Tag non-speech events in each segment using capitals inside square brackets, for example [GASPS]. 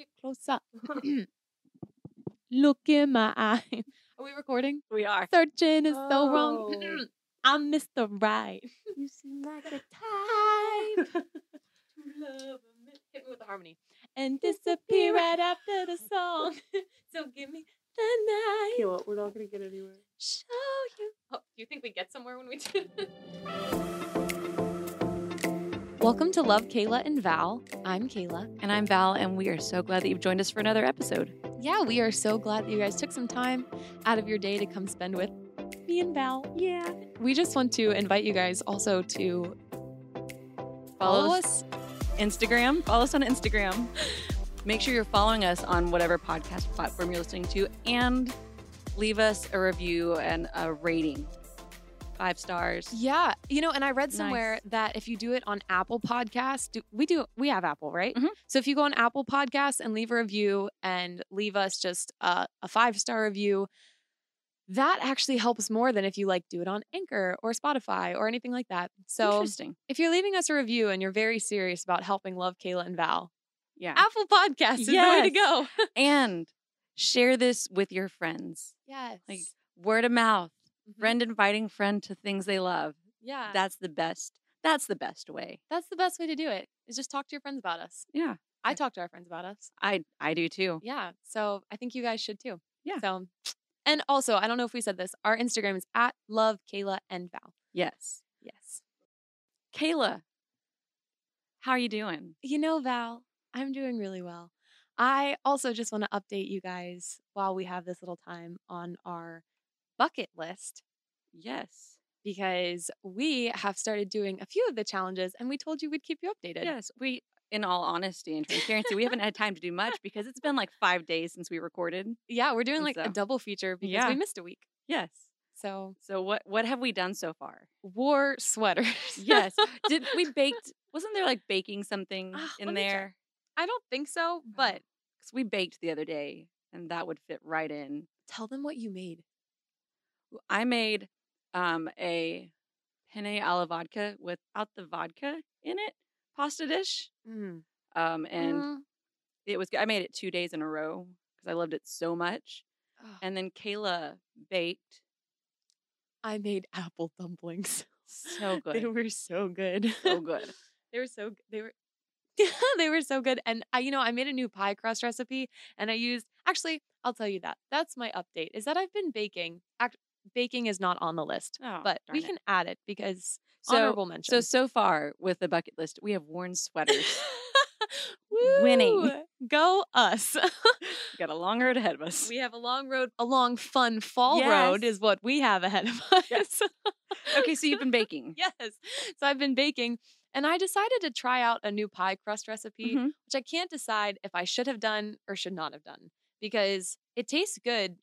get closer. Look in my eye. Are we recording? We are. Searching is so wrong. Oh. [CLEARS THROAT] I'm Mr. Right. [LAUGHS] You seem like the Type. [LAUGHS] To love Hit me with the harmony. And disappear right after the [LAUGHS] song. so give me the night. Okay, well, we're not gonna get anywhere. Show you. Oh, do you think we get somewhere when we do this? Welcome to Love Kayla and Val. I'm Kayla. And I'm Val, and we are so glad that you've joined us for another episode. Yeah, we are so glad that you guys took some time out of your day to come spend with me and Val. Yeah. We just want to invite you guys also to Follow, follow us us. Instagram. Follow us on Instagram. Make sure you're following us on whatever podcast platform you're listening to, and leave us a review and a rating. Five stars. Yeah, you know, and I read somewhere Nice. that if you do it on Apple Podcasts, do, we do we have Apple, right? Mhm. So if you go on Apple Podcasts and leave a review and leave us just a, a five star review, that actually helps more than if you like do it on Anchor or Spotify or anything like that. So Interesting. if you're leaving us a review and you're very serious about helping love Kayla and Val, Yeah. Apple Podcasts is the way to go. [LAUGHS] and share this with your friends. yes. Like word of mouth. Mhm. Friend inviting friend to things they love. Yeah. That's the best. That's the best way. That's the best way to do it. Is just talk to your friends about us. Yeah. I talk to our friends about us. I I do too. Yeah. So I think you guys should too. Yeah. So, and also, I don't know if we said this. Our Instagram is at love Kayla and Val. Yes. Yes. Kayla, how are you doing? You know, Val, I'm doing really well. I also just want to update you guys while we have this little time on our bucket list Yes. because we have started doing a few of the challenges and we told you we'd keep you updated. Yes. We, in all honesty and transparency, we haven't had time to do much [LAUGHS] because it's been like five days since we recorded. Yeah, we're doing And like a double feature because Yeah. we missed a week. Yes. So, So what what have we done so far? wore sweaters. Yes. Did we [LAUGHS] baked? Wasn't there like baking something Ah, in check. there? I don't think so, but Because we baked the other day, and that would fit right in. tell them what you made. I made um, a penne alla vodka without the vodka in it pasta dish, Mm. um, and Mm. it was. I made it two days in a row because I loved it so much. And then Kayla baked I made apple dumplings. so [LAUGHS] [LAUGHS] good. They were so good. so good. they were so they were they were so good. And I you know, I made a new pie crust recipe and I used actually, I'll tell you that. That's my update. Is that I've been baking. Act, baking is not on the list, Oh, but we it. can add it because So honorable mention. so so far with the bucket list, we have worn sweaters. [LAUGHS] Winning. Go us. [LAUGHS] got a long road ahead of us. we have a long road, a long fun fall road is what we have ahead of [LAUGHS] us. Yes. okay, so you've been baking. yes. So I've been baking and I decided to try out a new pie crust recipe, Mhm. which I can't decide if I should have done or should not have done because it tastes good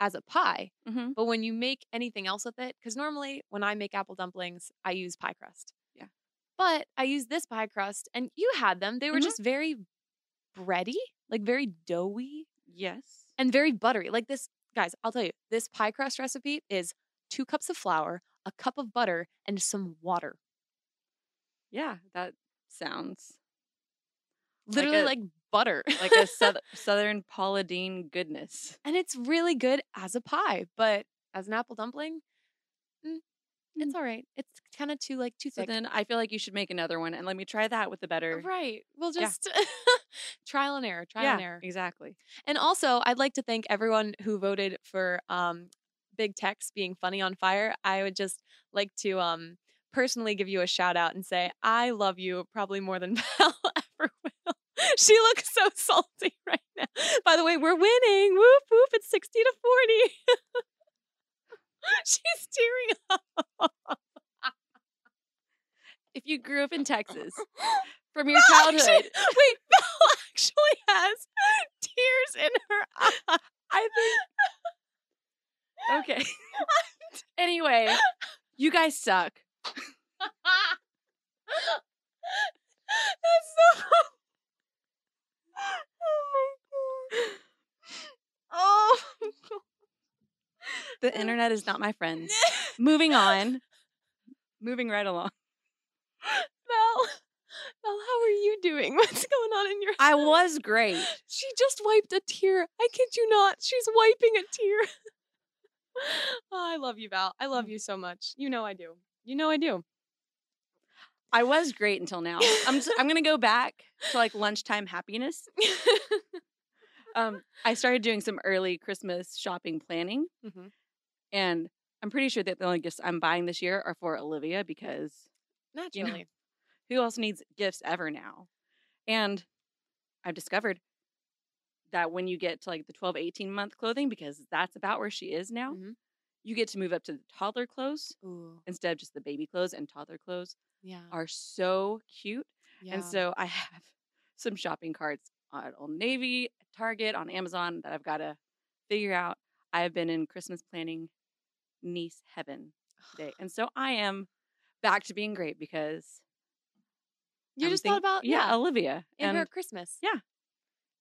as a pie. Mhm. But when you make anything else with it, because normally when I make apple dumplings, I use pie crust. Yeah. But I use this pie crust and you had them. They were Mhm. just very bready, like very doughy Yes. and very buttery. Like this, guys, I'll tell you, this pie crust recipe is two cups of flour, a cup of butter, and some water. Yeah, that sounds Literally a- like, butter. [LAUGHS] like a south- southern Paula Deen goodness. and it's really good as a pie, but as an apple dumpling, mm, it's all right. It's kind of too like too So thick. then I feel like you should make another one and let me try that with the better. Right. We'll Yeah. just [LAUGHS] trial and error, trial yeah, and error. exactly. And also, I'd like to thank everyone who voted for um, Big Tex being funny on fire. I would just like to um, personally give you a shout out and say, I love you probably more than [LAUGHS] Val ever will. [LAUGHS] She looks so [LAUGHS] salty right now. By the way, we're winning. Whoop, whoop. It's 60 to 40. [LAUGHS] She's tearing up. If you grew up in Texas from your childhood, actually- wait, Val actually has tears in her eyes. I think. Okay. anyway, you guys suck. That's so. Oh my god. Oh. [LAUGHS] The [LAUGHS] internet is not my friend. [LAUGHS] Moving on. Moving right along. Val, Val, how are you doing? What's going on in your I was great. She just wiped a tear. I kid you not. She's wiping a tear. oh, I love you, Val. I love you so much. You know I do. You know I do. I was great until now. I'm just, I'm gonna go back to like lunchtime happiness. [LAUGHS] Um, I started doing some early Christmas shopping planning, Mhm. and I'm pretty sure that the only gifts I'm buying this year are for Olivia because Naturally. who else needs gifts ever now? And I've discovered that when you get to like the 12, 18 month clothing, because that's about where she is now, Mhm. you get to move up to the toddler clothes Ooh. instead of just the baby clothes. And toddler clothes Yeah. are so cute. Yeah. And so I have some shopping carts at Old Navy, Target, on Amazon that I've got to figure out. I have been in Christmas planning niece heaven today. [SIGHS] And so I am back to being great because you I'm just think- thought about yeah, Olivia. in And her Christmas. Yeah.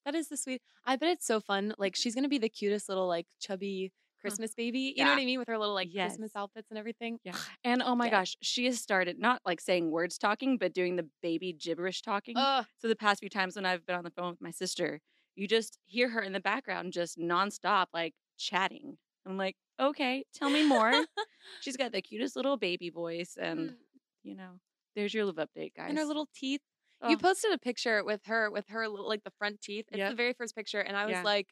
That is the sweet. I bet it's so fun. Like she's gonna be the cutest little like chubby Christmas baby. You know what I mean with her little like Christmas outfits and everything. yeah. [SIGHS] And oh my Yeah. gosh, she has started not like saying words talking, but doing the baby gibberish talking. Ugh. So the past few times when I've been on the phone with my sister, you just hear her in the background just nonstop, like chatting. I'm like, okay, tell me more. [LAUGHS] She's got the cutest little baby voice, and Mm. you know, there's your live update, guys. and her little teeth. Oh, You posted a picture with her with her like the front teeth. It's Yep. the very first picture, and I was Yeah. like,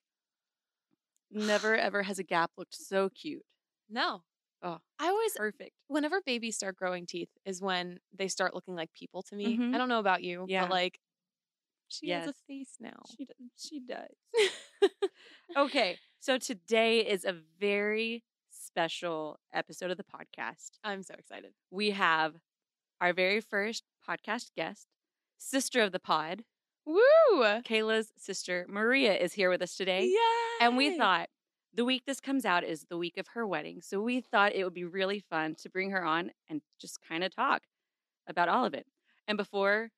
never ever has a gap looked so cute. no. Oh, I always perfect. whenever babies start growing teeth is when they start looking like people to me. Mhm. I don't know about you, Yeah. but like she has a face now. She does. She does. [LAUGHS] okay, so today is a very special episode of the podcast. I'm so excited. We have our very first podcast guest, sister of the pod, Woo! Kayla's sister Maria is here with us today. Yeah. And we thought the week this comes out is the week of her wedding. So we thought it would be really fun to bring her on and just kind of talk about all of it. And before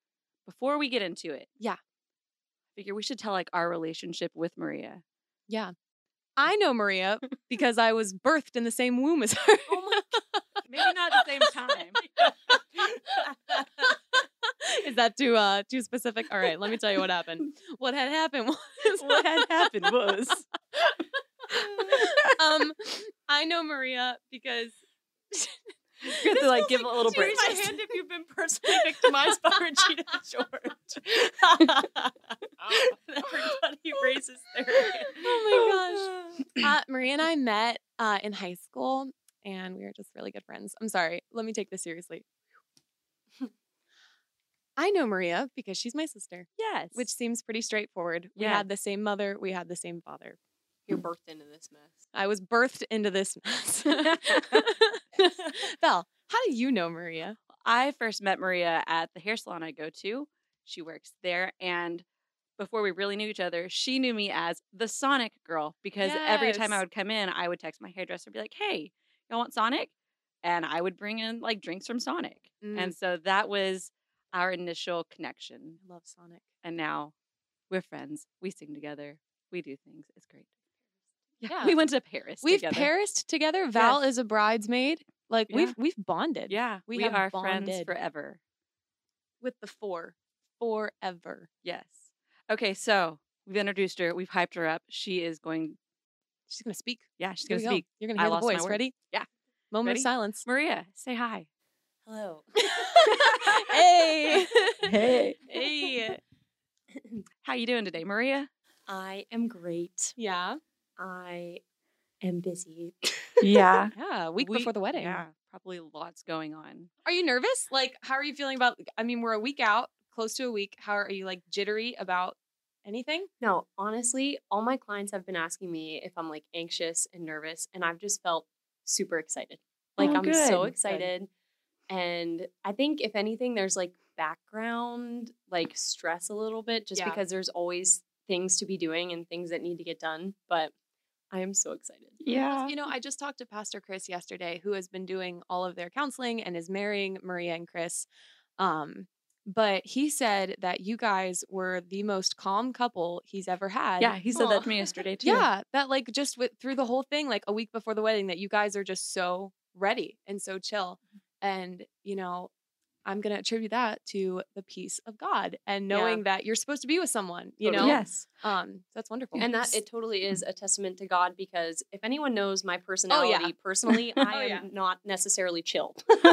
before we get into it, Yeah. I figure we should tell like our relationship with Maria. Yeah. [LAUGHS] I know Maria because I was birthed in the same womb as oh her. Oh Maybe not at the same time. [LAUGHS] Is that too uh too specific? All right, let me tell you what happened. [LAUGHS] What had happened was [LAUGHS] what had happened was [LAUGHS] um I know Maria because you have to like give a little break. Raise my hand if you've been personally victimized by Regina George. Everybody raises their hand. Oh my gosh. [SIGHS] Uh, Maria and I met uh, in high school, and we were just really good friends. I'm sorry. Let me take this seriously. I know Maria because she's my sister, Yes. which seems pretty straightforward. We had the same mother, we had the same father. You're birthed into this mess. I was birthed into this mess. [LAUGHS] [LAUGHS] Val, how do you know Maria? I first met Maria at the hair salon I go to. She works there. And before we really knew each other, she knew me as the Sonic girl because every time I would come in, I would text my hairdresser and be like, hey, y'all want Sonic? And I would bring in like drinks from Sonic. Mm, And so that was our initial connection. I love Sonic. And now we're friends. We sing together. We do things. It's great. Yeah. We went to Paris. We've together. Parised together. Val Yes. is a bridesmaid. Like Yeah. we've we've bonded. Yeah. we We, are friends forever. With the four. Forever. Yes. Okay, so we've introduced her. We've hyped her up. She is going. She's gonna speak. Yeah, she's Here going we to go. speak. You're gonna I hear the lost my voice. Ready? Yeah. Moment Ready? of silence. Maria, say hi. Hello. [LAUGHS] hey. Hey. [LAUGHS] hey. [LAUGHS] How you doing today, Maria? I am great. Yeah. I am busy. Yeah. Yeah. A week before the wedding. Yeah, probably lots going on. Are you nervous? Like, how are you feeling about? I mean, we're a week out, close to a week. How are you like jittery about anything? No, honestly, all my clients have been asking me if I'm like anxious and nervous, and I've just felt super excited. Like Oh, I'm good, so good. Excited. And I think if anything, there's like background, like stress a little bit, just Yeah. because there's always things to be doing and things that need to get done. But I am so excited. Yeah. You know, I just talked to Pastor Chris yesterday, who has been doing all of their counseling and is marrying Maria and Chris. Um, but he said that you guys were the most calm couple he's ever had. Yeah, he said that to me [LAUGHS] yesterday too. Yeah, that like just with through the whole thing, like a week before the wedding, that you guys are just so ready and so chill. And you know, I'm going to attribute that to the peace of God and Yeah. knowing that you're supposed to be with someone, you know? Yes. Um, that's wonderful. And that it totally is a testament to God because if anyone knows my personality personally, [LAUGHS] I Oh, am yeah. not necessarily chill. [LAUGHS]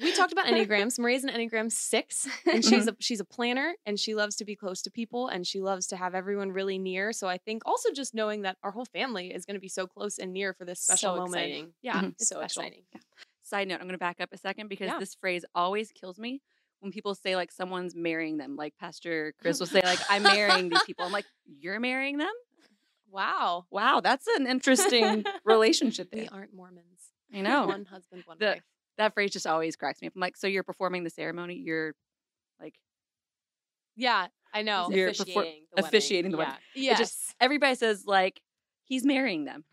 we talked about [LAUGHS] enneagrams. Maria's an enneagram six, and she's a she's a planner, and she loves to be close to people, and she loves to have everyone really near. So I think also just knowing that our whole family is going to be so close and near for this special So moment. exciting. Yeah, Mhm. it's so special. exciting. Side note, I'm going to back up a second because Yeah. this phrase always kills me when people say like someone's marrying them. Like Pastor Chris [LAUGHS] will say like I'm marrying these people. I'm like, you're marrying them? Wow, Wow, that's an interesting [LAUGHS] relationship we aren't Mormons. I [LAUGHS] know. One husband, one The- wife. That phrase just always cracks me up. I'm like, so you're performing the ceremony? You're like Yeah, I know. You're officiating perfor- the wedding. officiating the wedding. Yeah. Yes. just- everybody says like he's marrying them.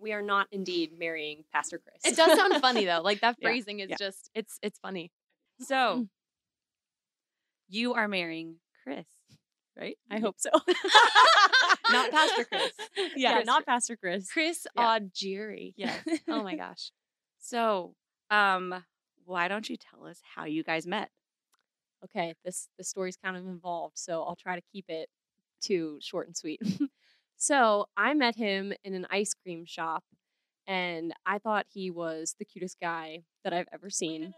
We are not indeed marrying Pastor Chris. it does sound funny [LAUGHS] though. Like that [LAUGHS] Yeah, phrasing is yeah. just it's it's funny. So you are marrying Chris, right? I hope so. [LAUGHS] Not Pastor Chris. yeah, Chris. not Pastor Chris. Chris Yeah. Yes. Oh my gosh. So, um, why don't you tell us how you guys met? Okay, this the story's kind of involved, so I'll try to keep it to short and sweet. So I met him in an ice cream shop, and I thought he was the cutest guy that I've ever seen.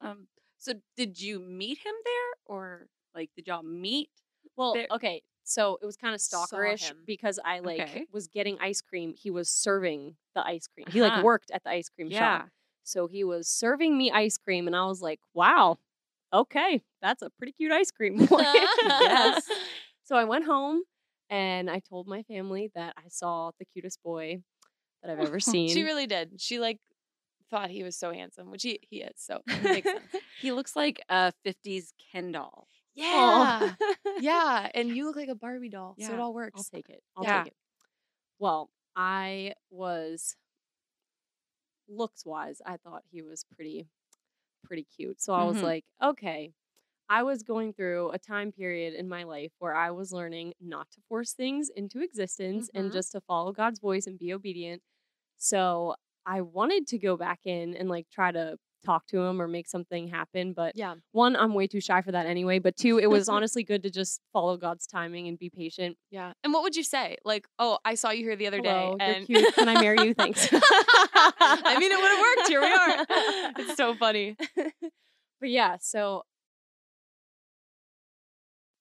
Um, so did you meet him there, or like did y'all meet? Well, There- okay, so it was kind of stalkerish because I like Okay. was getting ice cream. He was serving the ice cream. He like Uh-huh. worked at the ice cream shop. So he was serving me ice cream, and I was like, wow, okay, that's a pretty cute ice cream. [LAUGHS] boy." [LAUGHS] Yes. So I went home and I told my family that I saw the cutest boy that I've ever [LAUGHS] seen. She really did. She like thought he was so handsome, which he, he is. So it makes sense. [LAUGHS] he looks like a '50s Ken doll. Yeah. [LAUGHS] Yeah. And you look like a Barbie doll. So it Yeah. all I'll works. take it. I'll Yeah. take it. Well, I was looks wise, I thought he was pretty pretty cute. So I was Mhm. like, okay. I was going through a time period in my life where I was learning not to force things into existence and Mhm. just to follow God's voice and be obedient. So I wanted to go back in and like try to talk to him or make something happen, but Yeah. one, I'm way too shy for that anyway. But two, it was [LAUGHS] honestly good to just follow God's timing and be patient. Yeah. And what would you say? Like, oh, I saw you here the other Hello, day. And cute. Can I marry you? Thanks. [LAUGHS] I mean, it would have worked. Here we are. It's so funny. [LAUGHS] but yeah, so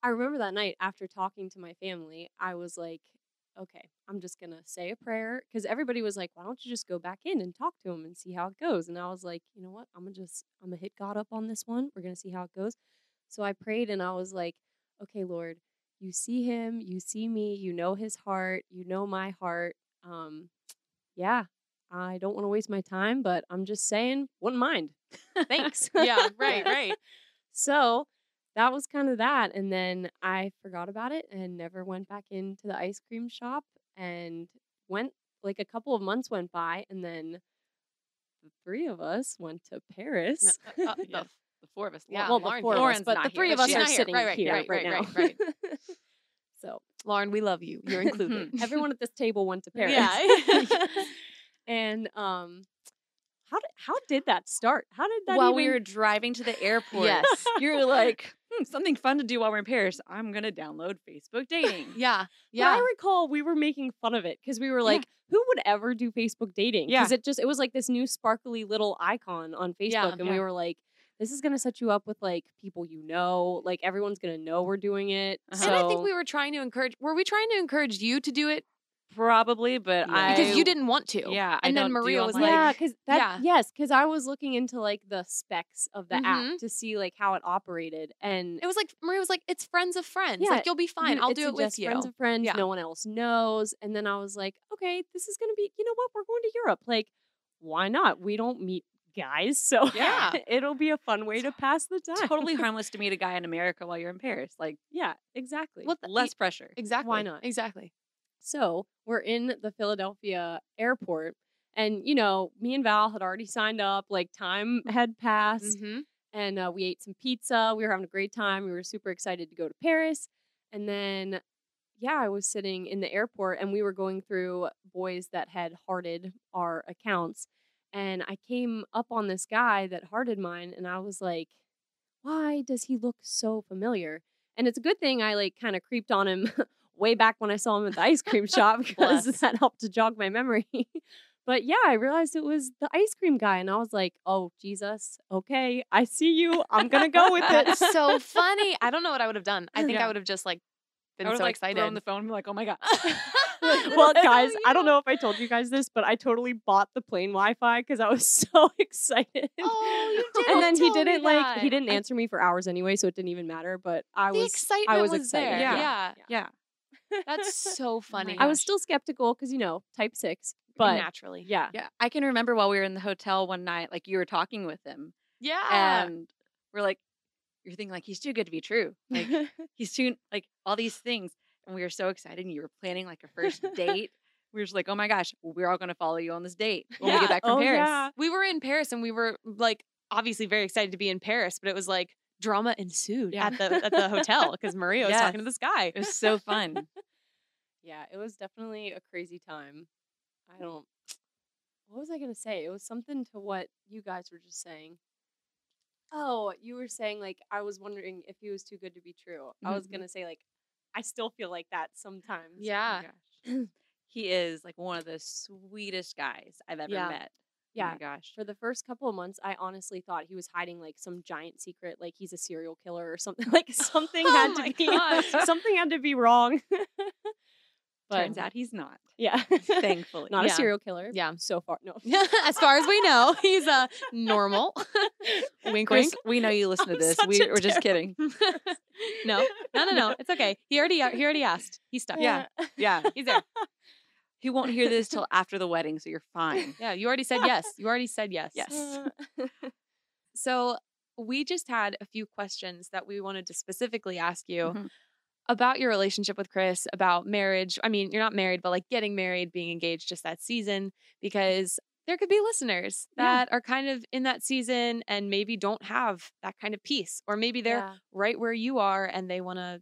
I remember that night after talking to my family, I was like, okay, I'm just going to say a prayer. Because everybody was like, why don't you just go back in and talk to him and see how it goes? And I was like, you know what? I'm going to just, I'm going to hit God up on this one. We're going to see how it goes. So I prayed and I was like, okay, Lord, you see him, you see me, you know his heart, you know my heart. Um, yeah, I don't want to waste my time, but I'm just saying, wouldn't mind. [LAUGHS] [LAUGHS] Thanks. Yeah. Right. [LAUGHS] Right. So that was kind of that. And then I forgot about it and never went back into the ice cream shop and went like a couple of months went by and then the three of us went to Paris. Uh, uh, [LAUGHS] The, the- the four of us. Yeah, well, Lauren the four did. of us, but not the here, three of us she's are here. sitting Right, right, here right, right, right, now. right, [LAUGHS] so Lauren, we love you. You're included. [LAUGHS] everyone at this table went to Paris. Yeah. and um how did how did that start? How did that while even we were driving to the airport, Yes. you're like, hmm, something fun to do while we're in Paris. I'm gonna download Facebook dating. yeah. But I recall we were making fun of it because we were like, who would ever do Facebook dating? Yeah. Because it just it was like this new sparkly little icon on Facebook. Yeah, and we were like, this is gonna set you up with like people you know. Like everyone's gonna know we're doing it. Uh-huh. So and I think we were trying to encourage. Were we trying to encourage you to do it Probably, but Yeah. I because you didn't want to? Yeah, I And then don't Maria was like, yeah, because that yeah. yes, because I was looking into like the specs of the app Mhm. to see like how it operated, and It was like Maria was like, "It's friends of friends. Yeah, like you'll be fine. you- I'll do it with you." Friends of friends, Yeah. no one else knows. And then I was like, okay, this is gonna be. You know what? We're going to Europe. Like, why not? We don't meet guys, [LAUGHS] so Yeah. [LAUGHS] it'll be a fun way to pass the time. totally [LAUGHS] harmless to meet a guy in America while you're in Paris. Like yeah, exactly. What the- less pressure. exactly. Why not? Exactly. So we're in the Philadelphia airport, and you know, me and Val had already signed up. Like time had passed, Mm-hmm. and uh, we ate some pizza. We were having a great time. We were super excited to go to Paris. And then, yeah, I was sitting in the airport and we were going through boys that had hearted our accounts. And I came up on this guy that hearted mine, and I was like, why does he look so familiar? And it's a good thing I like kind of creeped on him [LAUGHS] way back when I saw him at the ice cream [LAUGHS] shop because Bless. that helped to jog my memory. [LAUGHS] but yeah, I realized it was the ice cream guy, and I was like, "Oh Jesus, okay, I see you. I'm gonna go with it." That's so funny. [LAUGHS] I don't know what I would have done. I think Yeah. I would have just like been I was so like excited. on the phone, and be like, oh my god. well, guys, I don't know if I told you guys this, but I totally bought the plane Wi-Fi because I was so excited. Oh, you did. and then he tell me didn't like he didn't I- answer me for hours anyway, so it didn't even matter. But I the was excitement was was, excited. there. Yeah. Yeah. yeah, That's [LAUGHS] so oh funny. I was still skeptical because you know type six, but naturally. yeah, yeah. I can remember while we were in the hotel one night, like you were talking with him, Yeah. and we're like, you're thinking like he's too good to be true. Like [LAUGHS] he's too like all these things, and we were so excited. And you were planning like a first [LAUGHS] date. We were just like, oh my gosh, we're all gonna follow you on this date when we get back from Oh, Paris. yeah. we were in Paris and we were like obviously very excited to be in Paris, but it was like drama ensued Yeah. at the at the [LAUGHS] hotel because Maria was talking to this guy. It was so fun. [LAUGHS] yeah, it was definitely a crazy time. I don't. What was I gonna say? It was something to what you guys were just saying. Oh, you were saying like I was wondering if he was too good to be true. I was Mhm. gonna say like I still feel like that sometimes. Yeah. Oh [CLEARS THROAT] he is like one of the sweetest guys I've ever Yeah. met. Oh Yeah. my gosh. For the first couple of months, I honestly thought he was hiding like some giant secret, like he's a serial killer or something. [LAUGHS] Like [LAUGHS] something Oh had to be something had to be wrong. [LAUGHS] but Turns out he's not. yeah, Thankfully. not a serial killer. Yeah. so far no. as far as we know, he's a normal. wink, wink. we know you listen to I'm this. We, we're just kidding. no, no, no, no. It's okay. He already he already asked. He's stuck. Yeah. Yeah. he's there. He won't hear this till after the wedding, so you're fine. Yeah, you already said yes. You already said yes. Yes. [LAUGHS] So we just had a few questions that we wanted to specifically ask you Mhm. about your relationship with Chris, about marriage. I mean, you're not married, but like getting married, being engaged just that season, because there could be listeners Yeah. that are kind of in that season and maybe don't have that kind of peace, or maybe they're Yeah. right where you are and they want to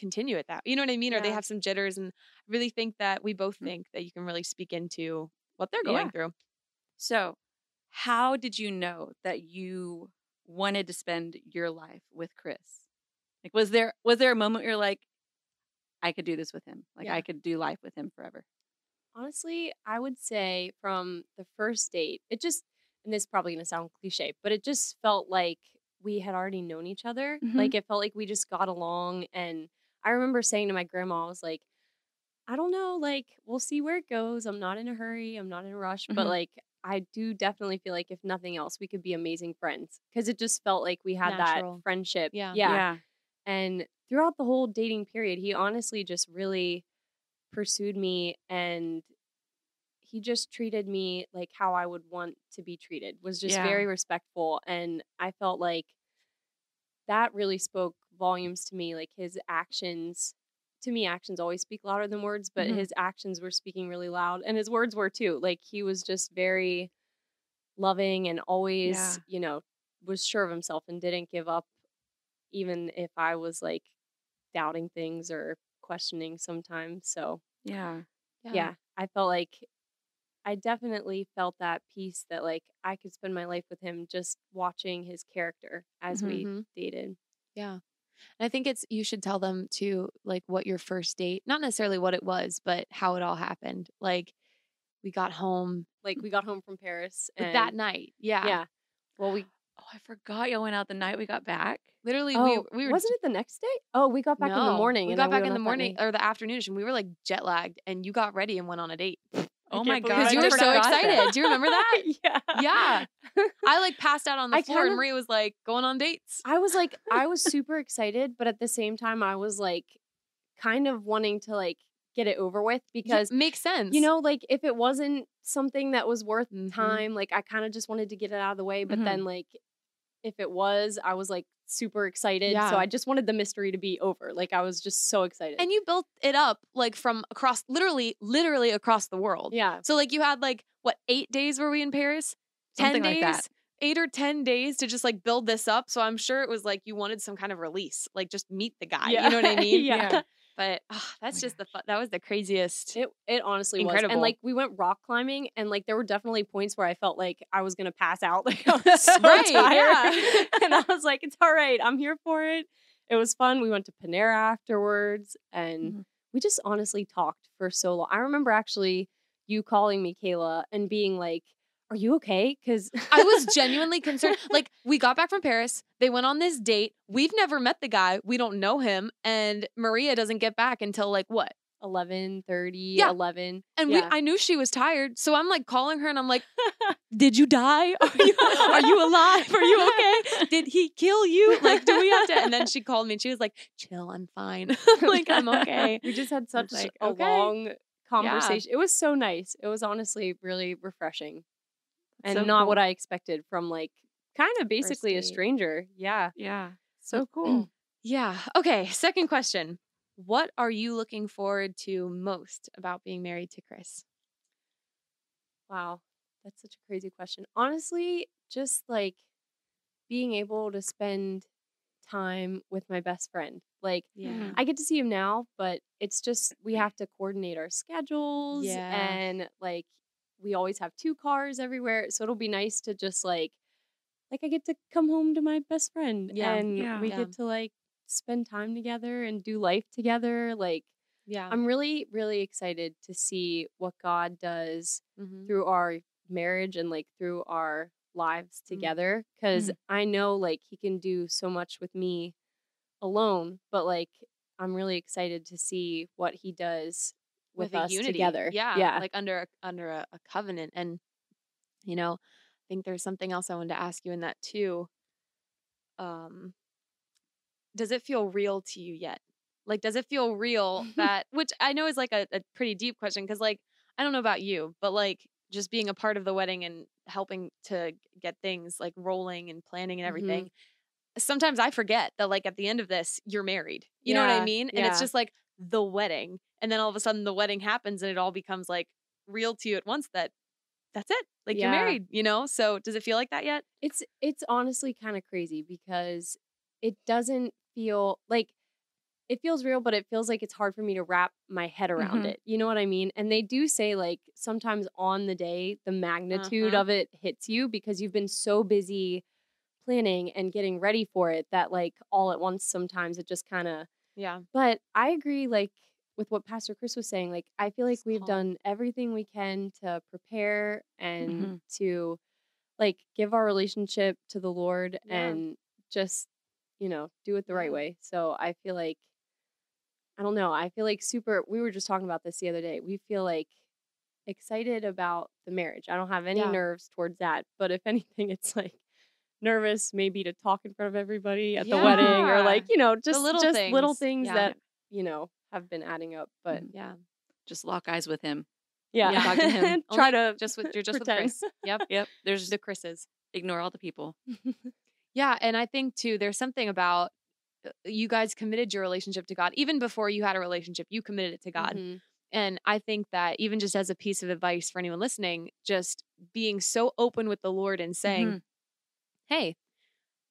continue at that. You know what I mean? Or they have some jitters. And I really think that we both Mm. think that you can really speak into what they're going Yeah. through. So, how did you know that you wanted to spend your life with Chris? Like, was there was there a moment where you're like, I could do this with him. Like, Yeah. I could do life with him forever. Honestly, I would say from the first date, it just, and this is probably going to sound cliche, but it just felt like we had already known each other. Mhm. Like it felt like we just got along. And I remember saying to my grandma, I was like, I don't know, like, we'll see where it goes. I'm not in a hurry. I'm not in a rush. But Mhm. like, I do definitely feel like if nothing else, we could be amazing friends because it just felt like we had Natural. that friendship. Yeah. Yeah. And throughout the whole dating period, he honestly just really pursued me and he just treated me like how I would want to be treated. Was just Yeah. very respectful and I felt like that really spoke volumes to me like his actions to me actions always speak louder than words, but Mhm. his actions were speaking really loud and his words were too. Like he was just very loving and always, Yeah. you know, was sure of himself and didn't give up even if I was like doubting things or questioning sometimes. So, Yeah. yeah, I felt like I definitely felt that peace that like I could spend my life with him just watching his character as we Mhm. dated. Yeah. And I think it's you should tell them to like what your first date, not necessarily what it was, but how it all happened. Like we got home Like we got home from Paris and that night. Yeah. yeah. Well, we Oh, I forgot y'all went out the night we got back. Literally oh, we we were wasn't it the next day? Oh, we got back in the morning. We got then back in the morning or the afternoon, and we were like jet lagged and you got ready and went on a date. Oh my god. Because you were so that. excited. Do you remember that? [LAUGHS] yeah. Yeah. [LAUGHS] I like passed out on the I floor and kinda- Maria was like going on dates. I was like, I was [LAUGHS] super excited, but at the same time, I was like, kind of wanting to like get it over with Yeah, because makes sense. you know, like if it wasn't something that was worth Mhm. time, like I kind of just wanted to get it out of the way. But Mhm. then, like, if it was, I was like super excited. Yeah. So I just wanted the mystery to be over. Like I was just so excited. and you built it up like from across literally literally across the world. yeah, So like you had like what eight days were we in Paris? Ten Something days, like that. eight or ten days to just like build this up. So I'm sure it was like you wanted some kind of release, like just meet the guy. You know what I [LAUGHS] mean? yeah. Yeah. But ah, that's just the fu- that was the craziest. It it honestly was. Incredible. And like we went rock climbing and like there were definitely points where I felt like I was gonna pass out. [LAUGHS] Like I was [LAUGHS] so Right, tired. yeah. [LAUGHS] and I was like, it's all right, I'm here for it. It was fun. We went to Panera afterwards and Mhm. we just honestly talked for so long. I remember actually you calling me, Kayla, and being like, Are you okay? Because I was genuinely [LAUGHS] concerned. Like, we got back from Paris. They went on this date. We've never met the guy. We don't know him. And Maria doesn't get back until like what? 11, 30, Yeah. 11. And Yeah. we I knew she was tired. So I'm like calling her and I'm like, [LAUGHS] Did you die? Are you are you alive? Are you okay? [LAUGHS] Did he kill you? Like, do we have to? And then she called me and she was like, Chill, I'm fine. like, I'm okay. We just had such like, a okay. long conversation. It was so nice. It was honestly really refreshing. And so not cool. what I expected from like kind of basically a stranger. Yeah. Yeah. So mm. cool. Yeah. Okay. Second question. What are you looking forward to most about being married to Chris? Wow. That's such a crazy question. Honestly, just like being able to spend time with my best friend. Like Yeah. I get to see him now, but it's just we have to coordinate our schedules Yeah. and like we always have two cars everywhere. So it'll be nice to just like like I get to come home to my best friend Yeah. and Yeah. we Yeah. get to like spend time together and do life together. Like Yeah. I'm really really excited to see what God does Mhm. through our marriage and like through our lives Mm. together because I know like he can do so much with me alone, but like I'm really excited to see what he does with, a us unity. together. Yeah. yeah. Like under a, under a, a covenant. And, you know, I think there's something else I wanted to ask you in that too. Um, does it feel real to you yet? Like, does it feel real [LAUGHS] that, which I know is like a, a pretty deep question because, like, I don't know about you, but like just being a part of the wedding and helping to get things like rolling and planning and Mhm. everything. Sometimes I forget that, like, at the end of this, you're married. You know what I mean? And it's just like the wedding. And then all of a sudden, the wedding happens and it all becomes like real to you at once that that's it. Like, you're married, you know? So, does it feel like that yet? it's it's honestly kind of crazy because it doesn't feel like it feels real but it feels like it's hard for me to wrap my head around Mhm. it you know what i mean and they do say like sometimes on the day the magnitude Uh-huh. of it hits you because you've been so busy planning and getting ready for it that like all at once sometimes it just kind of Yeah. but i agree like with what pastor chris was saying like i feel like we've calm. done everything we can to prepare and Mhm. to like give our relationship to the lord Yeah. and just you know do it the right way so i feel like i don't know i feel like super we were just talking about this the other day we feel like excited about the marriage i don't have any Yeah. nerves towards that but if [LAUGHS] anything it's like nervous maybe to talk in front of everybody at the wedding or like you know just little just little things. things Yeah. that you know have been adding up but Mhm. Yeah. Just lock eyes with him. yeah, Yeah. Talk to him. [LAUGHS] try Only to Just with, you're [LAUGHS] just pretend. with Chris. Yep. Yep. [LAUGHS] There's The Chris's. ignore all the people. Yeah, and I think too there's something about uh, you guys committed your relationship to God even before you had a relationship. You committed it to God. Mhm. And I think that even just as a piece of advice for anyone listening, just being so open with the Lord and saying, Mhm. "Hey,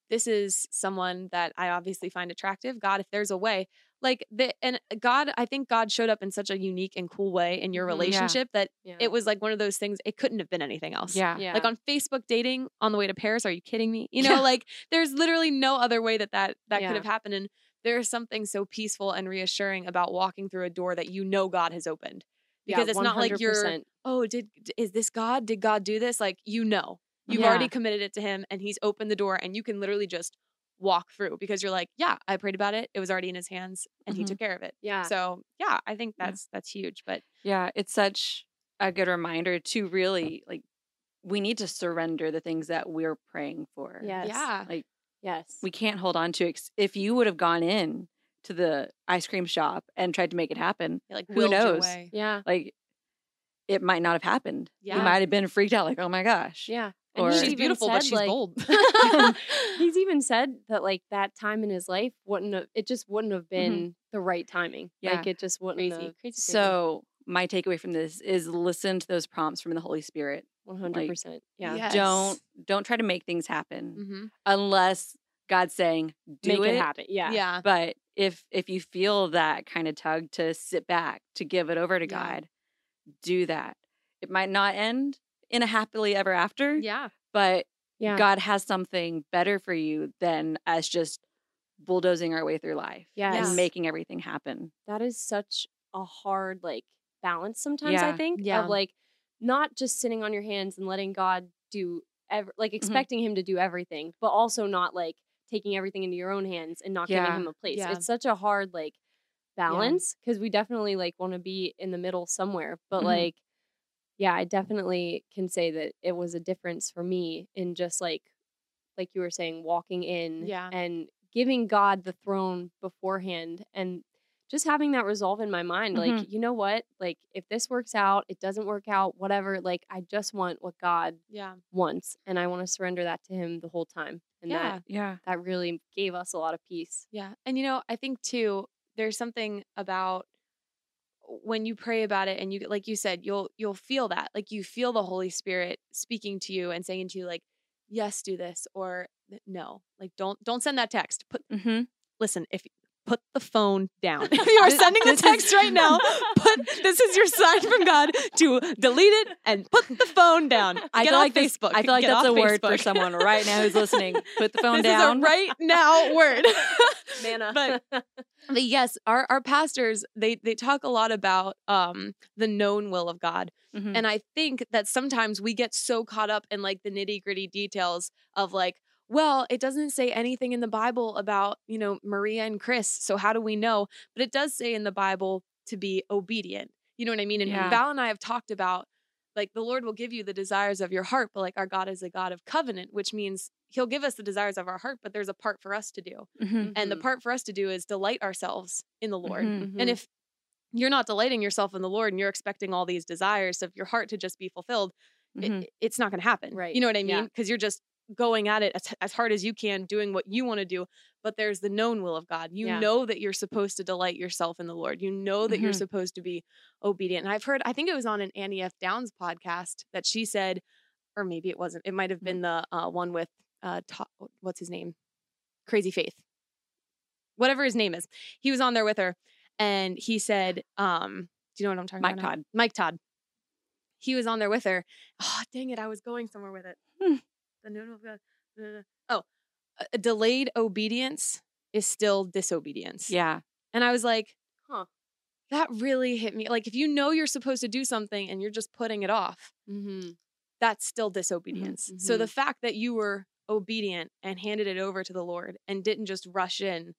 this is someone that I obviously find attractive. God, if there's a way, like the and God, I think God showed up in such a unique and cool way in your Mhm. Yeah. relationship that yeah it was like one of those things. It couldn't have been anything else. Yeah. yeah Like on Facebook dating on the way to Paris, are you kidding me? You [LAUGHS] know, Yeah. like there's literally no other way that that, that Yeah. could have happened. And there's something so peaceful and reassuring about walking through a door that you know God has opened. Because Yeah, it's not like you're, oh, did is this God? Did God do this? Like you know, you've Yeah. already committed it to Him, and He's opened the door, and you can literally just walk through because you're like, yeah, I prayed about it. It was already in His hands, and He Mhm. took care of it. yeah So yeah, I think Yeah. that's that's huge. But Yeah, it's such a good reminder to really like we need to surrender the things that we're praying for. yes yeah, Like yes we can't hold on to ex- if you would have gone in to the ice cream shop and tried to make it happen, like Who knows? yeah like it might not have happened. Yeah. You might have been freaked out like, "Oh my gosh." yeah Or- She's even beautiful, but she's like- bold. [LAUGHS] [LAUGHS] he's even said that like that time in his life wouldn't have it just wouldn't have been the right timing Yeah. like it just wouldn't crazy, have crazy, crazy. So, my takeaway from this is listen to those prompts from the Holy Spirit. 100% yeah Yes. Don't don't try to make things happen Mhm. unless God's saying do make it. it happen yeah Yeah. But if if you feel that kind of tug to sit back, to give it over to Yeah. God, do that. It might not end in a happily ever after, Yeah. but Yeah. God has something better for you than us just bulldozing our way through life Yes. and making everything happen. that is such a hard like balance sometimes i think Yeah. of like not just sitting on your hands and letting god do ev- like expecting him to do everything but also not like taking everything into your own hands and not Yeah. giving him a place Yeah. it's such a hard like balance because we definitely like want to be in the middle somewhere but Mhm. like yeah i definitely can say that it was a difference for me in just like like you were saying walking in Yeah. and giving god the throne beforehand and just having that resolve in my mind like Mhm. you know what like if this works out it doesn't work out whatever like i just want what god Yeah. wants and i want to surrender that to him the whole time and Yeah. that Yeah. that really gave us a lot of peace Yeah. And you know, I think too, there's something about when you pray about it and you like you said, you'll you'll feel that. Like you feel the Holy Spirit speaking to you and saying to you like, "Yes, do this," or "No." Like don't don't send that text. Put Mm-hmm. listen, if put the phone down. [LAUGHS] if you [LAUGHS] are sending the text right now, [LAUGHS] put this is your sign from God to delete it and put the phone down. I Get feel like Facebook. I feel like Get that's a word for Facebook. someone right now who's listening. Put the phone this down. is a right now word. Manna. But but yes, our our pastors they they talk a lot about um the known will of God. Mhm. And I think that sometimes we get so caught up in like the nitty-gritty details of like well, it doesn't say anything in the Bible about, you know, Maria and Chris. So how do we know? But it does say in the Bible to be obedient. You know what I mean? And Yeah. Val and I have talked about like the Lord will give you the desires of your heart, but like our God is a God of covenant, which means he'll give us the desires of our heart, but there's a part for us to do. Mhm. And the Mhm. part for us to do is delight ourselves in the Lord. Mhm. And if you're not delighting yourself in the Lord and you're expecting all these desires of your heart to just be fulfilled, it- Mhm. it, it's not going to happen. Right. You know what I mean? Because you're just going at it as, as hard as you can, doing what you want to do. But there's the known will of God. You Yeah. know that you're supposed to delight yourself in the Lord. You know that you're Mhm. supposed to be obedient. And I've heard, I think it was on an Annie F. Downs podcast that she said, or maybe it wasn't, it might have been the uh, one with, uh, Ta- what's his name? Crazy Faith. Whatever his name is. He was on there with her and he said, um, do you know what I'm talking Mike about? now? Todd. Mike Todd. He was on there with her. Oh, dang it. I was going somewhere with it. Hmm. The noon of God. Oh, a- delayed obedience is still disobedience. Yeah. And I was like, Huh. that really hit me. Like, if you know you're supposed to do something and you're just putting it off, mm-hmm. that's still disobedience. So the fact that you were obedient and handed it over to the Lord and didn't just rush in,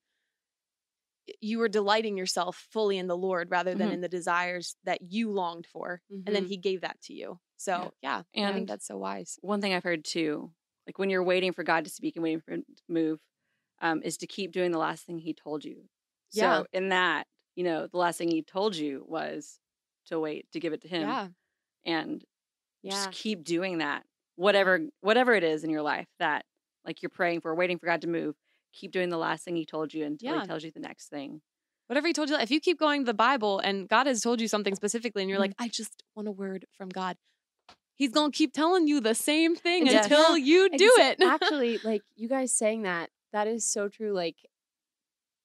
you were delighting yourself fully in the Lord rather than Mhm. in the desires that you longed for. And then he gave that to you. So, yeah, I And think that's so wise. one thing I've heard too, like when you're waiting for God to speak and waiting for him to move, um, is to keep doing the last thing he told you. Yeah. So in that, you know, the last thing he told you was to wait, to give it to him. Yeah. And yeah just keep doing that. Whatever whatever it is in your life that like you're praying for, waiting for God to move, keep doing the last thing he told you until Yeah. he tells you the next thing. Whatever he told you, if you keep going to the Bible and God has told you something specifically and you're Mhm. like, I just want a word from God, he's to keep telling you the same thing Yes. until you do it. [LAUGHS] Actually, like you guys saying that, that is so true. Like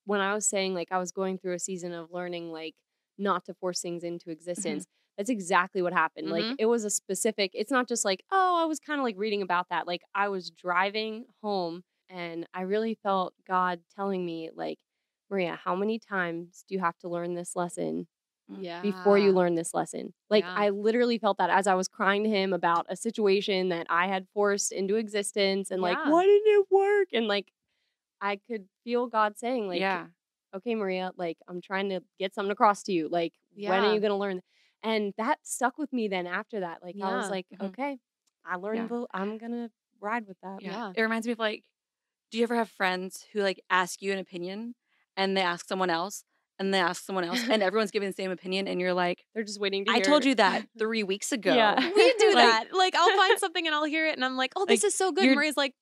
when I was saying, like I was going through a season of learning, like not to force things into existence. That's exactly what happened. Like Mhm. it was a specific. It's not just like oh, I was kind of like reading about that. Like I was driving home and I really felt God telling me, like Maria, how many times do you have to learn this lesson yeah. before you learn this lesson. Like Yeah. I literally felt that as I was crying to him about a situation that I had forced into existence and like why didn't it work? And like I could feel God saying like yeah. okay Maria, like I'm trying to get something across to you. Like when are you going to learn? And that stuck with me then after that. Like I was Yeah. like, Mhm. okay, I learned Yeah. the I'm going to ride with that. Yeah. Yeah. It reminds me of like, do you ever have friends who like ask you an opinion and they ask someone else and they ask someone else and [LAUGHS] everyone's giving the same opinion and you're like, They're just waiting to I told you that [LAUGHS] three weeks ago. Yeah. We [LAUGHS] do Like- that. Like I'll find something and I'll hear it and I'm like, oh, this Like, is so good. Maria's like,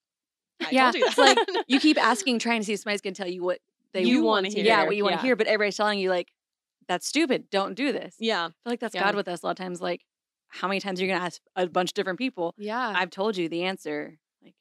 I Yeah, told you it's that. like you keep asking, trying to see if somebody's gonna tell you what they You want wanna hear. Yeah, what you want to Yeah. hear, but everybody's telling you like, that's stupid. Don't do this. yeah. I feel like that's Yeah. God with us a lot of times. Like, how many times are you gonna ask a bunch of different people? Yeah. I've told you the answer. Like,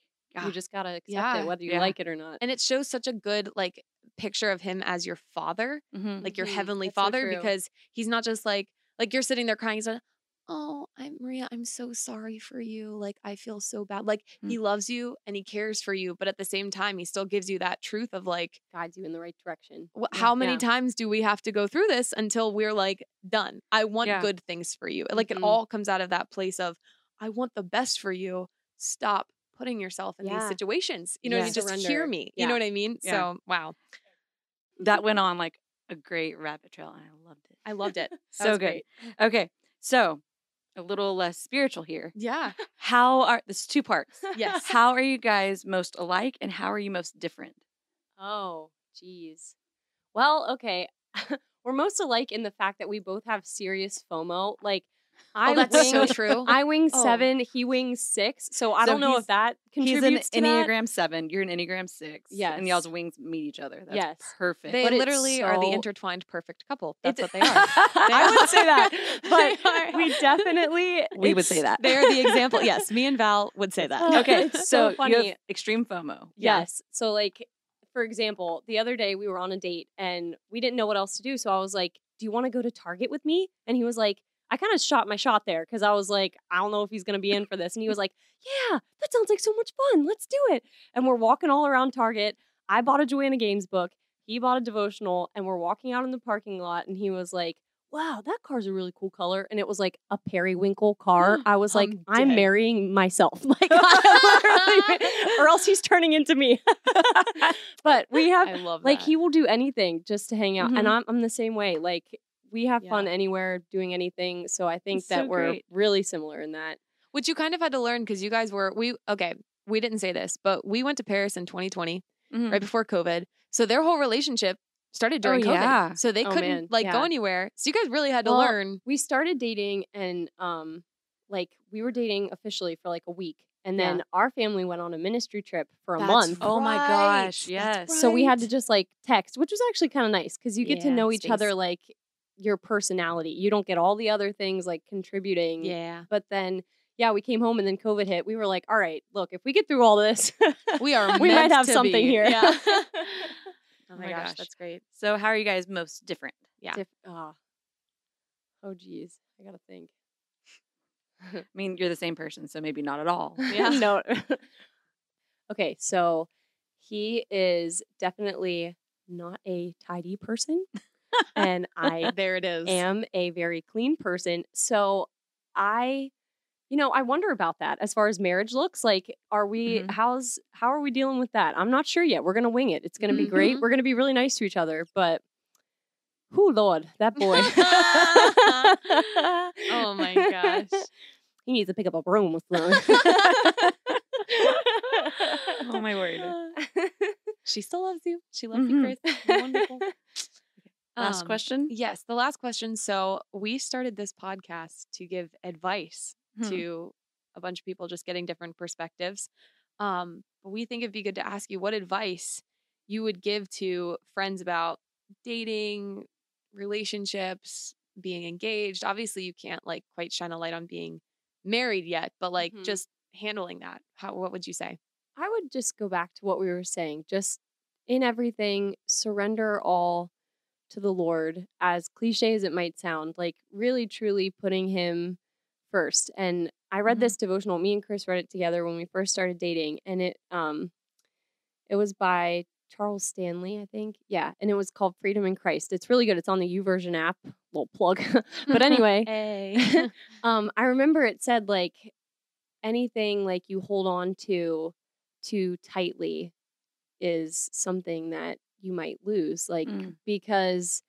you just got to accept Yeah. it whether you Yeah. like it or not. and it shows such a good like picture of him as your father, Mhm. like your Mhm. heavenly That's father, true. because he's not just like like you're sitting there crying. He's like, "Oh, I'm Maria. I'm so sorry for you. Like I feel so bad. Like Mm. he loves you and he cares for you, but at the same time, he still gives you that truth of like, Guides you in the right direction. wh- Yeah. how many Yeah. times do we have to go through this until we're like done? I want Yeah. good things for you. Like it all comes out of that place of I want the best for you. Stop putting yourself in these situations. You know Yeah. mean? Just hear Surrender. me. You know what I mean? Yeah. So wow, That went on like a great rabbit trail, and I loved it. I loved it. [LAUGHS] So good. great. [LAUGHS] Okay, so a little less spiritual here. Yeah. [LAUGHS] How are this is two parts? Yes. How are you guys most alike, and how are you most different? Oh, geez. Well, okay. We're most alike in the fact that we both have serious FOMO. Like, I Oh, that's so true. I wing Oh. seven, he wings six. So I So don't know if that He's contributes an to that. Enneagram seven. You're an Enneagram six. Yes. and y'all's wings meet each other. That's Yes. perfect. They But it's literally are the intertwined perfect couple. That's It's- what they are. [LAUGHS] I wouldn't [LAUGHS] [LAUGHS] say that, but we definitely we would say that. They're the example. Yes, me and Val would say that. okay, It's so, so you funny. have extreme FOMO. Yeah. Yes. So like for example, the other day we were on a date and we didn't know what else to do. So I was like, "Do you want to go to Target with me?" And he was like, I kind of shot my shot there because I was like, I don't know if he's going to be in for this. And he was like, Yeah, that sounds like so much fun. Let's do it. And we're walking all around Target. I bought a Joanna Gaines book. He bought a devotional. And we're walking out in the parking lot. And he was like, Wow, that car's a really cool color. And it was like a periwinkle car. [GASPS] I was like, I'm I'm marrying myself. [LAUGHS] Like, [LAUGHS] or else he's turning into me. [LAUGHS] but we have I love like he will do anything just to hang out and Mhm. I'm, I'm the same way like we have fun anywhere doing anything so i think That's that so we're great. really similar in that which you kind of had to learn because you guys were we okay. We didn't say this, but we went to Paris in 2020, Mhm. right before COVID. So their whole relationship started Oh, during COVID. yeah. So they Oh, couldn't man, like go anywhere. So you guys really had to Well, learn. we started dating and um like we were dating officially for like a week and then Yeah. our family went on a ministry trip for a That's month Oh my gosh, That's yes. so we had to just like text which was actually kind of nice because you get to know each other like your personality you don't get all the other things like contributing Yeah. but then yeah we came home and then covid hit we were like all right look if we get through all this [LAUGHS] We are we might have something be. here Yeah. [LAUGHS] [LAUGHS] oh Oh my my gosh, gosh. that's great. So how are you guys most different? Yeah. Diff- ah. oh geez i gotta think I mean, you're the same person, so maybe not at all. Yeah. no okay so he is definitely not a tidy person and [LAUGHS] i There it is. am a very clean person so i you know i wonder about that as far as marriage looks like are we Mhm. how's how are we dealing with that i'm not sure yet we're gonna wing it it's gonna be great Mhm. we're gonna be really nice to each other but who lord that boy [LAUGHS] Oh my gosh. [LAUGHS] he needs to pick up a broom with Oh my word. she still loves you. She loves Mhm. you, Chris. Wonderful. Last Um, question. Yes, the last question. So we started this podcast to give advice Hmm. to a bunch of people just getting different perspectives. Um, but we think it'd be good to ask you what advice you would give to friends about dating, relationships, being engaged. Obviously, you can't like quite shine a light on being married yet, but like Mhm. just handling that. How what would you say? I would just go back to what we were saying. Just in everything, surrender all to the Lord, as cliche as it might sound, like really truly putting Him first. And I read Mhm. this devotional. Me and Chris read it together when we first started dating, and it um it was by Charles Stanley, I think. Yeah, and it was called Freedom in Christ. It's really good. It's on the YouVersion app. Little plug. [LAUGHS] but [LAUGHS] anyway, Hey. [LAUGHS] um i remember it said like anything like you hold on to too tightly is something that you might lose like Mm. because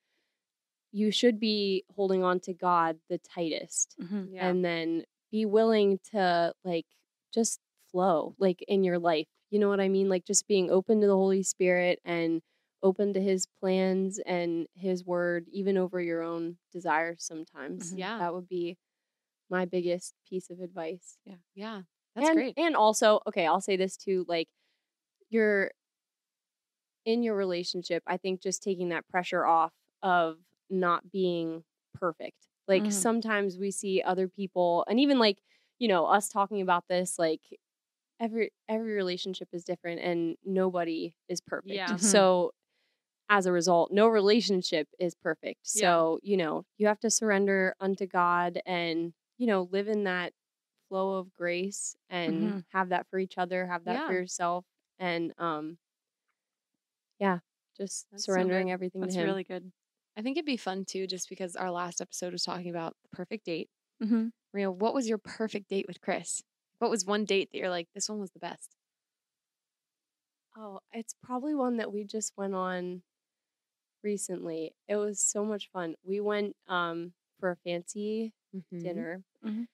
you should be holding on to god the tightest Mhm. yeah. and then be willing to like just flow like in your life you know what i mean like just being open to the holy spirit and open to his plans and his word even over your own desires sometimes Mhm. Yeah. that would be my biggest piece of advice yeah. Yeah. That's and, great. and also okay i'll say this too like you're in your relationship i think just taking that pressure off of not being perfect like Mhm. sometimes we see other people and even like you know us talking about this like every every relationship is different and nobody is perfect Yeah. Mhm. so as a result, no relationship is perfect. Yeah. So, you know, you have to surrender unto God and, you know, live in that flow of grace and Mhm. have that for each other, have that for yourself. And um yeah, just That's so surrendering good. everything That's to him. really good. I think it'd be fun too, just because our last episode was talking about the perfect date. Mm-hmm. Maria, what was your perfect date with Chris? What was one date that you're like, this one was the best? Oh, it's probably one that we just went on recently. It was so much fun. We went um for a fancy Mm-hmm. dinner. Mhm.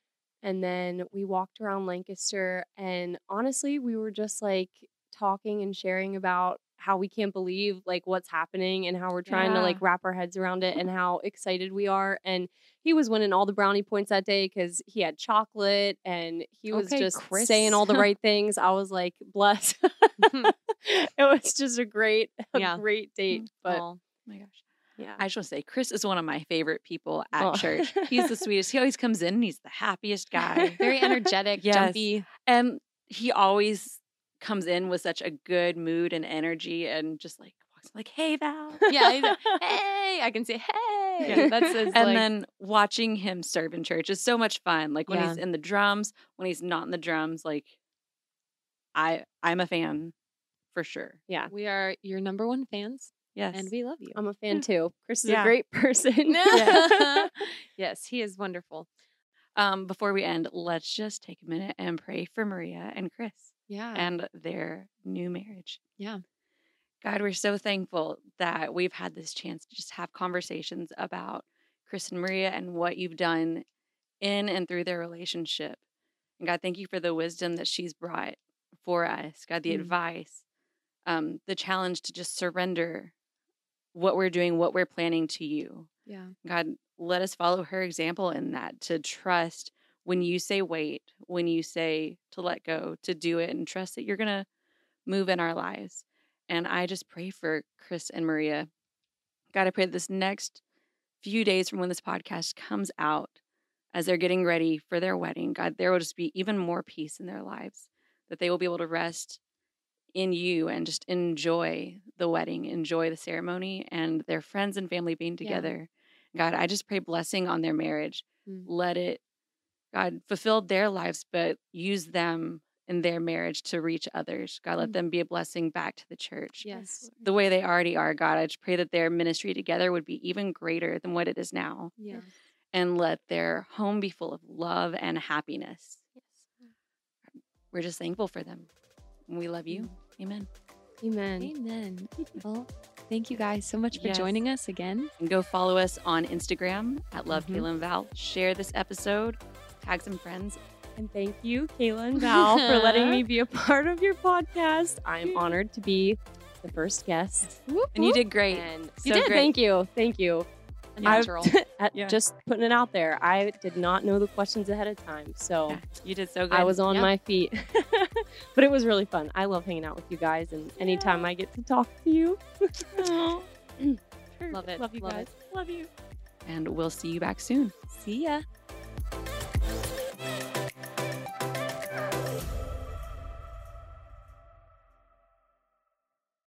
And then we walked around Lancaster and honestly, we were just like talking and sharing about how we can't believe like what's happening and how we're trying to like wrap our heads around it and [LAUGHS] how excited we are and he was winning all the brownie points that day cuz he had chocolate and he was Okay, just Chris. saying all the right [LAUGHS] things. I was like, "Bless." Mm-hmm. [LAUGHS] it was just a great a Yeah. great date, but Oh my gosh. yeah. I just want to say, Chris is one of my favorite people at Oh. church. He's the sweetest. He always comes in and he's the happiest guy. very energetic, Yes. jumpy. And he always comes in with such a good mood and energy and just like walks in like, hey, Val. Yeah, he's like, [LAUGHS] hey, I can say, hey. Yeah. That's his, [LAUGHS] and like, then watching him serve in church is so much fun. Like when Yeah. he's in the drums, when he's not in the drums, like I I'm a fan for sure. yeah. we are your number one fans, Yes. and we love you. I'm a fan too. Chris is Yeah. a great [LAUGHS] person. yes, he is wonderful. um before we end, let's just take a minute and pray for Maria and Chris. Yeah. and their new marriage. Yeah. God, we're so thankful that we've had this chance to just have conversations about Chris and Maria and what you've done in and through their relationship. And God, thank you for the wisdom that she's brought for us. God, the Mm. advice, um, the challenge to just surrender what we're doing, what we're planning to you. yeah. God, let us follow her example in that to trust when you say wait, when you say to let go, to do it and trust that you're going to move in our lives. And I just pray for Chris and Maria. God, I pray that this next few days from when this podcast comes out, as they're getting ready for their wedding, God, there will just be even more peace in their lives, that they will be able to rest in you and just enjoy the wedding, enjoy the ceremony, and their friends and family being Yeah. together. God, I just pray blessing on their marriage. Mm. Let it, God, fulfilled their lives, but use them in their marriage to reach others. God, let Mm. them be a blessing back to the church. Yes. The way they already are, God, I just pray that their ministry together would be even greater than what it is now. Yeah. And let their home be full of love and happiness. We're just thankful for them. We love you. Amen. Amen. Amen. Well, thank you guys so much for Yes. joining us again. And go follow us on Instagram at Love Mhm. Kayla and Val. Share this episode, tag some friends. And thank you, Kayla and Val, for letting me be a [LAUGHS] part of your podcast. I'm [LAUGHS] honored to be the first guest. And you did great. And So you did. great. Thank you. Thank you. Natural. [LAUGHS] At- Yeah. Just putting it out there. I did not know the questions ahead of time. So Yeah, you did so good. I was on Yeah. my feet. but it was really fun. I love hanging out with you guys. And anytime I get to talk to you, [CLEARS THROAT] Aw. Love it. Love you Love guys. it. Love you. And we'll see you back soon. See ya.